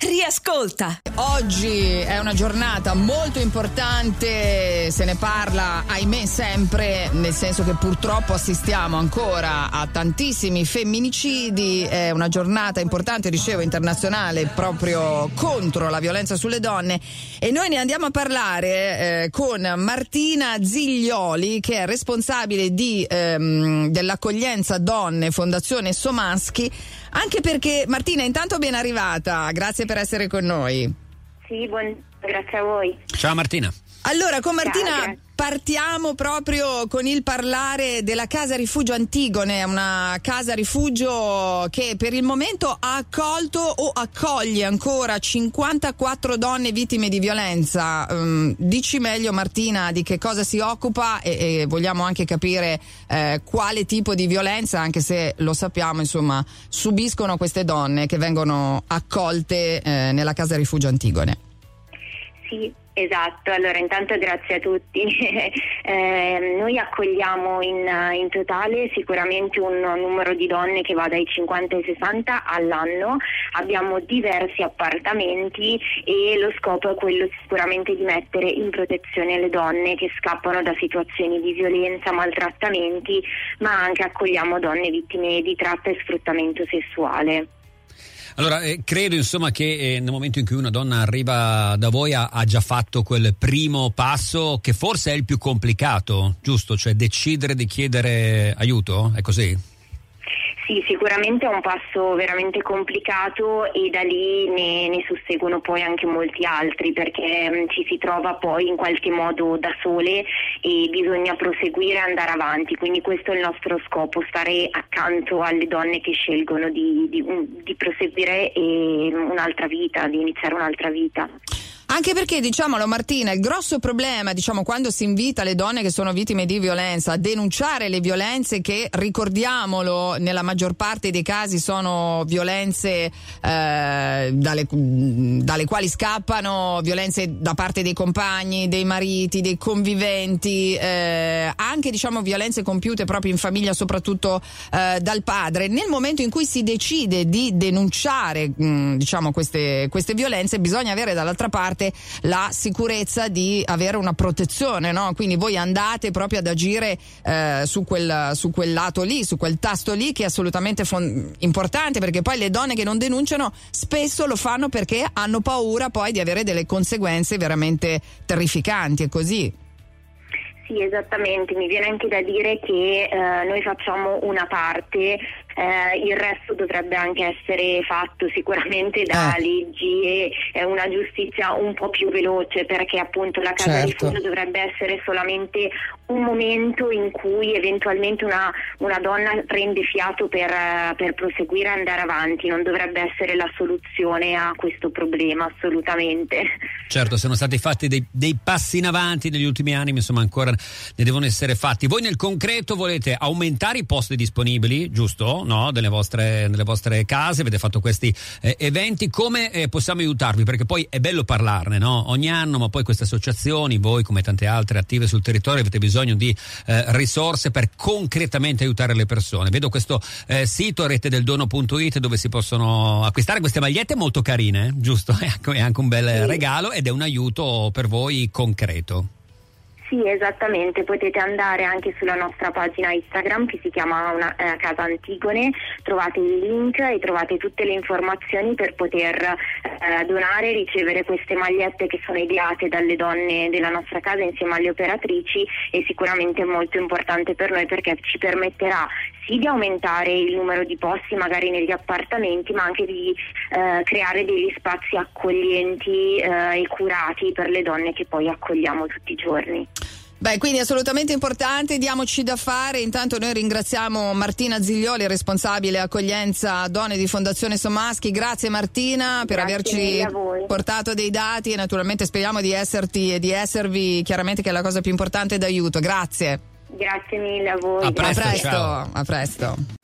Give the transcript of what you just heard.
Riascolta. Oggi è una giornata molto importante, se ne parla ahimè sempre, nel senso che purtroppo assistiamo ancora a tantissimi femminicidi, è una giornata importante, dicevo, internazionale proprio contro la violenza sulle donne e noi ne andiamo a parlare eh, con Martina Ziglioli che è responsabile di, ehm, dell'accoglienza donne Fondazione Somaschi, anche perché Martina intanto ben arrivata, grazie per essere con noi. Sì, buon... grazie a voi. Ciao Martina. Allora, con Martina Ciao. Partiamo proprio con il parlare della casa rifugio Antigone, una casa rifugio che per il momento ha accolto o accoglie ancora 54 donne vittime di violenza. Um, dici meglio Martina di che cosa si occupa e, e vogliamo anche capire eh, quale tipo di violenza, anche se lo sappiamo, insomma, subiscono queste donne che vengono accolte eh, nella casa rifugio Antigone. Sì, esatto. Allora, intanto grazie a tutti. Eh, noi accogliamo in, in totale sicuramente un numero di donne che va dai 50 ai 60 all'anno. Abbiamo diversi appartamenti e lo scopo è quello sicuramente di mettere in protezione le donne che scappano da situazioni di violenza, maltrattamenti, ma anche accogliamo donne vittime di tratta e sfruttamento sessuale. Allora, eh, credo insomma che eh, nel momento in cui una donna arriva da voi ha, ha, già fatto quel primo passo che forse è il più complicato, giusto? Cioè decidere di chiedere aiuto? È così? Sì, sicuramente è un passo veramente complicato e da lì ne, ne susseguono poi anche molti altri perché mh, ci si trova poi in qualche modo da sole e bisogna proseguire e andare avanti, quindi questo è il nostro scopo, stare accanto alle donne che scelgono di, di, di proseguire un'altra vita, di iniziare un'altra vita. Anche perché, diciamolo Martina, il grosso problema, diciamo, quando si invita le donne che sono vittime di violenza a denunciare le violenze che, ricordiamolo, nella maggior parte dei casi sono violenze eh, dalle, dalle, quali scappano, violenze da parte dei compagni, dei mariti, dei conviventi, eh, anche, diciamo, violenze compiute proprio in famiglia, soprattutto eh, dal padre. Nel momento in cui si decide di denunciare, mh, diciamo, queste, queste violenze, bisogna avere dall'altra parte la sicurezza di avere una protezione, no? Quindi voi andate proprio ad agire eh, su, quel, su, quel, lato lì, su quel tasto lì che è assolutamente fon- importante perché poi le donne che non denunciano spesso lo fanno perché hanno paura poi di avere delle conseguenze veramente terrificanti, è così. Sì, esattamente, mi viene anche da dire che eh, noi facciamo una parte eh, il resto dovrebbe anche essere fatto sicuramente da eh. leggi e eh, una giustizia un po' più veloce perché appunto la casa certo. rifugio dovrebbe essere solamente un momento in cui eventualmente una, una donna prende fiato per, per proseguire e andare avanti, non dovrebbe essere la soluzione a questo problema assolutamente. Certo, sono stati fatti dei, dei passi in avanti negli ultimi anni, ma insomma ancora ne devono essere fatti. Voi nel concreto volete aumentare i posti disponibili, giusto? No? delle, vostre, delle, vostre, case, avete fatto questi eh, eventi, come eh, possiamo aiutarvi? Perché poi è bello parlarne no? ogni anno, ma poi queste associazioni, voi come tante altre attive sul territorio, avete bisogno di eh, risorse per concretamente aiutare le persone. Vedo questo eh, sito retedeldono.it dove si possono acquistare queste magliette molto carine, giusto? È anche un bel regalo ed è un aiuto per voi concreto. Sì, esattamente, potete andare anche sulla nostra pagina Instagram che si chiama una, eh, Casa Antigone, trovate il link e trovate tutte le informazioni per poter eh, donare e ricevere queste magliette che sono ideate dalle donne della nostra casa insieme alle operatrici. E sicuramente è molto importante per noi perché ci permetterà sì di aumentare il numero di posti magari negli appartamenti ma anche di eh, creare degli spazi accoglienti eh, e curati per le donne che poi accogliamo tutti i giorni. Beh, quindi assolutamente importante, diamoci da fare. Intanto noi ringraziamo Martina Ziglioli, responsabile accoglienza donne di Fondazione Somaschi. Grazie Martina per Grazie averci portato dei dati e naturalmente speriamo di esserti e di esservi chiaramente che è la cosa più importante d'aiuto. Grazie. Grazie mille a voi. A presto. A presto. A presto.